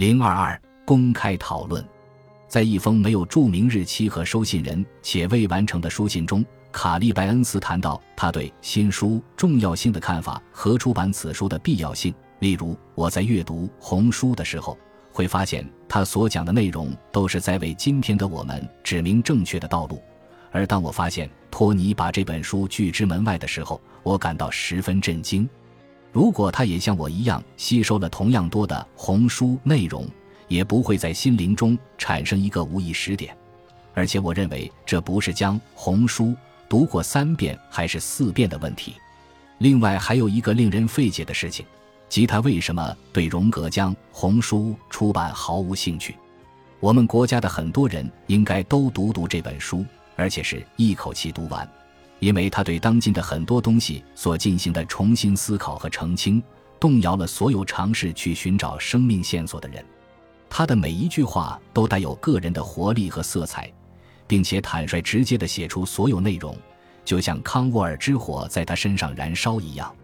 零二二公开讨论，在一封没有注明日期和收信人且未完成的书信中，卡利拜恩斯谈到他对新书重要性的看法和出版此书的必要性。例如，我在阅读《红书》的时候，会发现他所讲的内容都是在为今天的我们指明正确的道路；而当我发现托尼把这本书拒之门外的时候，我感到十分震惊。如果他也像我一样吸收了同样多的红书内容，也不会在心灵中产生一个无意识点。而且，我认为这不是将红书读过三遍还是四遍的问题。另外，还有一个令人费解的事情，即他为什么对荣格将红书出版毫无兴趣。我们国家的很多人应该都读读这本书，而且是一口气读完。因为他对当今的很多东西所进行的重新思考和澄清，动摇了所有尝试去寻找生命线索的人。他的每一句话都带有个人的活力和色彩，并且坦率直接地写出所有内容，就像康沃尔之火在他身上燃烧一样。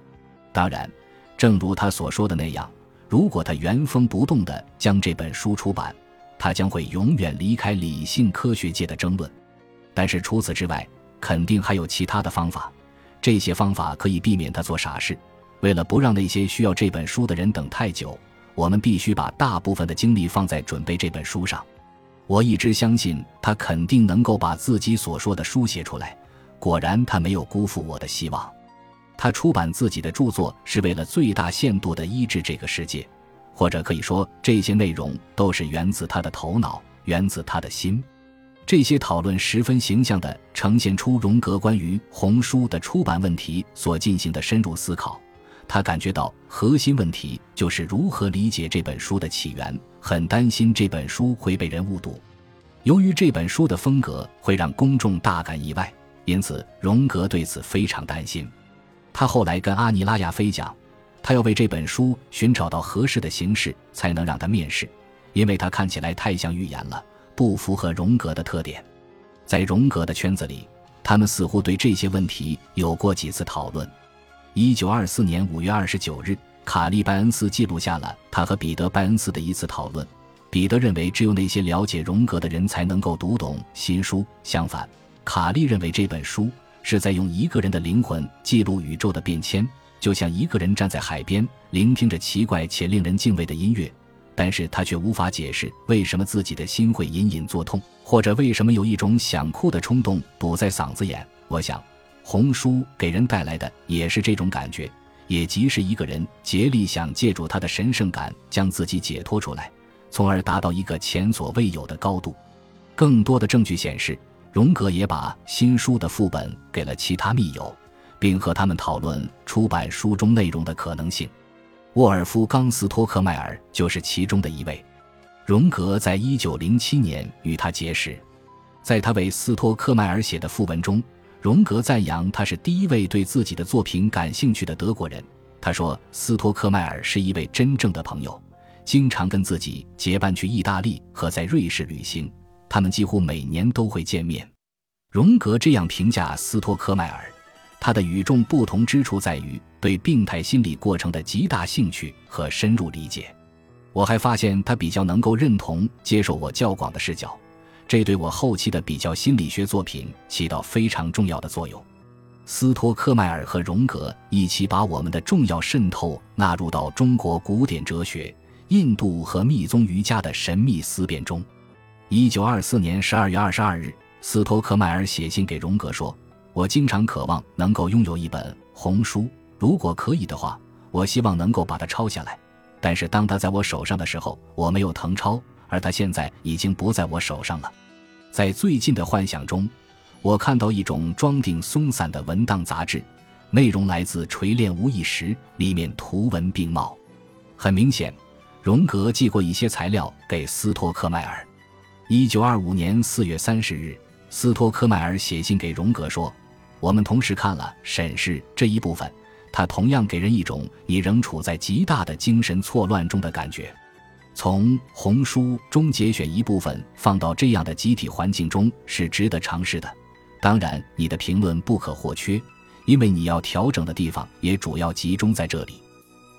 当然，正如他所说的那样，如果他原封不动地将这本书出版，他将会永远离开理性科学界的争论。但是除此之外，肯定还有其他的方法，这些方法可以避免他做傻事。为了不让那些需要这本书的人等太久，我们必须把大部分的精力放在准备这本书上。我一直相信他肯定能够把自己所说的书写出来。果然，他没有辜负我的希望。他出版自己的著作是为了最大限度地医治这个世界，或者可以说，这些内容都是源自他的头脑，源自他的心。这些讨论十分形象地呈现出荣格关于红书的出版问题所进行的深入思考。他感觉到核心问题就是如何理解这本书的起源，很担心这本书会被人误读。由于这本书的风格会让公众大感意外，因此荣格对此非常担心。他后来跟阿尼拉亚菲讲，他要为这本书寻找到合适的形式，才能让他面世，因为他看起来太像预言了。不符合荣格的特点，在荣格的圈子里，他们似乎对这些问题有过几次讨论。一九二四年五月二十九日，卡利拜恩斯记录下了他和彼得拜恩斯的一次讨论。彼得认为，只有那些了解荣格的人才能够读懂新书；相反，卡利认为这本书是在用一个人的灵魂记录宇宙的变迁，就像一个人站在海边，聆听着奇怪且令人敬畏的音乐。但是他却无法解释为什么自己的心会隐隐作痛，或者为什么有一种想哭的冲动堵在嗓子眼。我想，红书给人带来的也是这种感觉，也即是一个人竭力想借助他的神圣感将自己解脱出来，从而达到一个前所未有的高度。更多的证据显示，荣格也把新书的副本给了其他密友，并和他们讨论出版书中内容的可能性。沃尔夫冈·斯托克迈尔就是其中的一位。荣格在一九零七年与他结识，在他为斯托克迈尔写的副文中，荣格赞扬他是第一位对自己的作品感兴趣的德国人。他说，斯托克迈尔是一位真正的朋友，经常跟自己结伴去意大利和在瑞士旅行，他们几乎每年都会见面。荣格这样评价斯托克迈尔。他的与众不同之处在于对病态心理过程的极大兴趣和深入理解。我还发现他比较能够认同接受我较广的视角，这对我后期的比较心理学作品起到非常重要的作用。斯托克迈尔和荣格一起把我们的重要渗透纳入到中国古典哲学、印度和密宗瑜伽的神秘思辨中。一九二四年十二月二十二日，斯托克迈尔写信给荣格说。我经常渴望能够拥有一本红书，如果可以的话，我希望能够把它抄下来。但是当它在我手上的时候，我没有誊抄，而它现在已经不在我手上了。在最近的幻想中，我看到一种装订松散的文档杂志，内容来自锤炼无意识，里面图文并茂。很明显，荣格寄过一些材料给斯托克迈尔。一九二五年四月三十日，斯托克迈尔写信给荣格说。我们同时看了审视这一部分，它同样给人一种你仍处在极大的精神错乱中的感觉。从红书中节选一部分放到这样的集体环境中是值得尝试的。当然，你的评论不可或缺，因为你要调整的地方也主要集中在这里。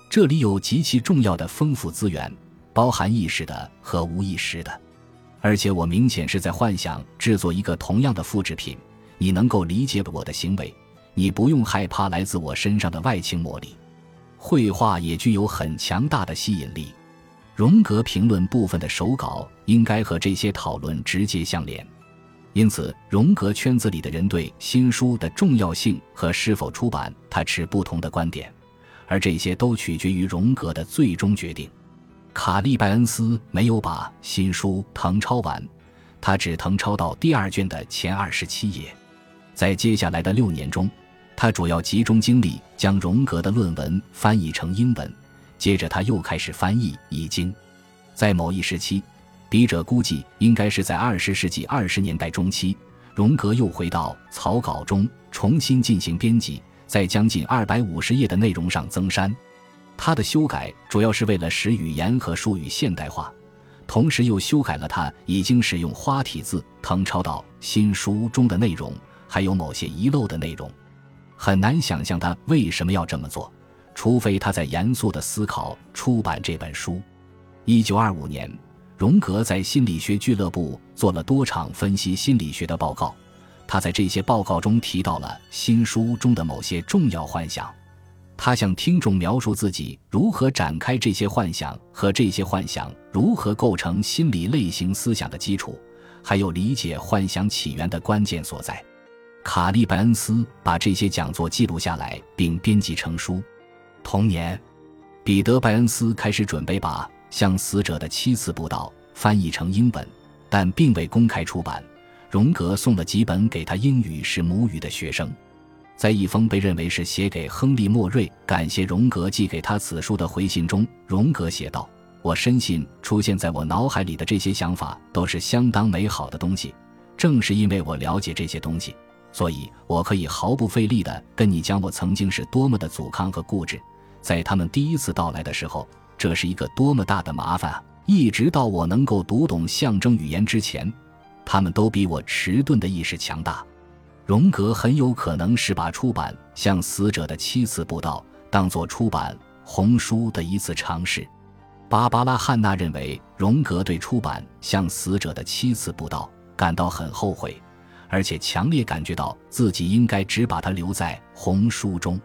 这里有极其重要的丰富资源，包含意识的和无意识的。而且我明显是在幻想制作一个同样的复制品。你能够理解我的行为，你不用害怕来自我身上的外倾魔力。绘画也具有很强大的吸引力。荣格评论部分的手稿应该和这些讨论直接相连，因此荣格圈子里的人对新书的重要性和是否出版他持不同的观点，而这些都取决于荣格的最终决定。卡利拜恩斯没有把新书誊抄完，他只誊抄到第二卷的前二十七页。在接下来的六年中，他主要集中精力将荣格的论文翻译成英文。接着，他又开始翻译《易经》。在某一时期，笔者估计应该是在二十世纪二十年代中期，荣格又回到草稿中重新进行编辑，在将近二百五十页的内容上增删。他的修改主要是为了使语言和术语现代化，同时又修改了他已经使用花体字誊抄到新书中的内容。还有某些遗漏的内容，很难想象他为什么要这么做，除非他在严肃地思考出版这本书。一九二五年，荣格在心理学俱乐部做了多场分析心理学的报告，他在这些报告中提到了新书中的某些重要幻想，他向听众描述自己如何展开这些幻想和这些幻想如何构成心理类型思想的基础，还有理解幻想起源的关键所在。卡利·拜恩斯把这些讲座记录下来，并编辑成书。同年，彼得·拜恩斯开始准备把《向死者的七次布道》翻译成英文，但并未公开出版。荣格送了几本给他英语是母语的学生。在一封被认为是写给亨利·莫瑞感谢荣格寄给他此书的回信中，荣格写道：“我深信出现在我脑海里的这些想法都是相当美好的东西。正是因为我了解这些东西。”所以，我可以毫不费力地跟你讲，我曾经是多么的阻抗和固执。在他们第一次到来的时候，这是一个多么大的麻烦啊！一直到我能够读懂象征语言之前，他们都比我迟钝的意识强大。荣格很有可能是把出版《向死者的七次布道》当做出版红书的一次尝试。芭芭拉·汉娜认为，荣格对出版《向死者的七次布道》感到很后悔。而且强烈感觉到自己应该只把它留在红书中。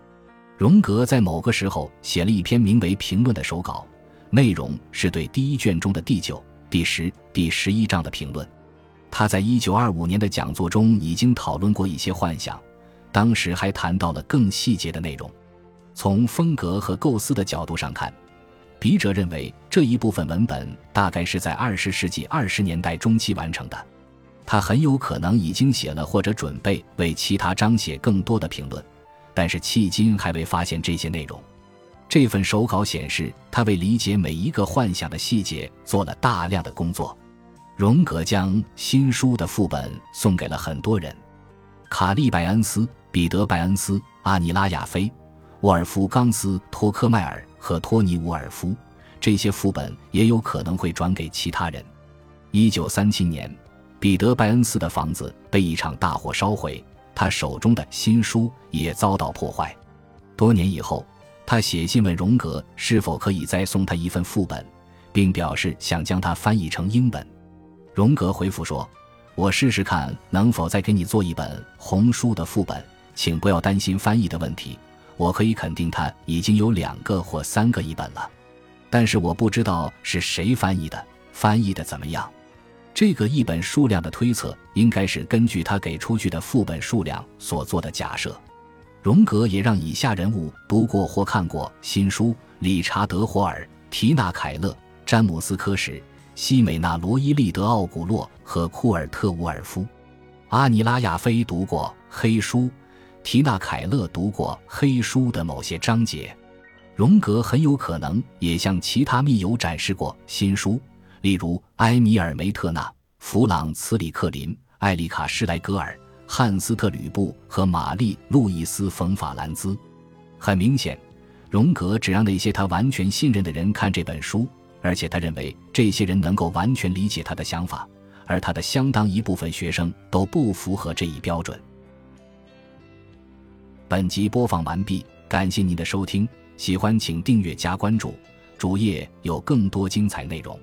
荣格在某个时候写了一篇名为《评论》的手稿，内容是对第一卷中的第九、第十、第十一章的评论。他在一九二五年的讲座中已经讨论过一些幻想，当时还谈到了更细节的内容。从风格和构思的角度上看，笔者认为这一部分文本大概是在二十世纪二十年代中期完成的。他很有可能已经写了或者准备为其他章写更多的评论，但是迄今还未发现这些内容。这份手稿显示，他为理解每一个幻想的细节做了大量的工作。荣格将新书的副本送给了很多人：卡利·拜恩斯、彼得·拜恩斯、阿尼拉·亚菲、沃尔夫冈斯·托克迈尔和托尼·沃尔夫。这些副本也有可能会转给其他人。一九三七年。彼得·拜恩斯的房子被一场大火烧毁，他手中的新书也遭到破坏。多年以后，他写信问荣格是否可以再送他一份副本，并表示想将它翻译成英文。荣格回复说：“我试试看能否再给你做一本红书的副本，请不要担心翻译的问题。我可以肯定他已经有两个或三个译本了，但是我不知道是谁翻译的，翻译的怎么样。”这个译本数量的推测，应该是根据他给出去的副本数量所做的假设。荣格也让以下人物读过或看过新书：理查德·霍尔、提纳·凯勒、詹姆斯·科什、西美娜·罗伊利德·奥古洛和库尔特·伍尔夫。阿尼拉·亚菲读过黑书，提纳·凯勒读过黑书的某些章节。荣格很有可能也向其他密友展示过新书。例如，埃米尔·梅特纳、弗朗茨·里克林、艾丽卡·施莱格尔、汉斯特·吕布和玛丽·路易斯·冯·法兰兹。很明显，荣格只让那些他完全信任的人看这本书，而且他认为这些人能够完全理解他的想法，而他的相当一部分学生都不符合这一标准。本集播放完毕，感谢您的收听，喜欢请订阅加关注。主页有更多精彩内容。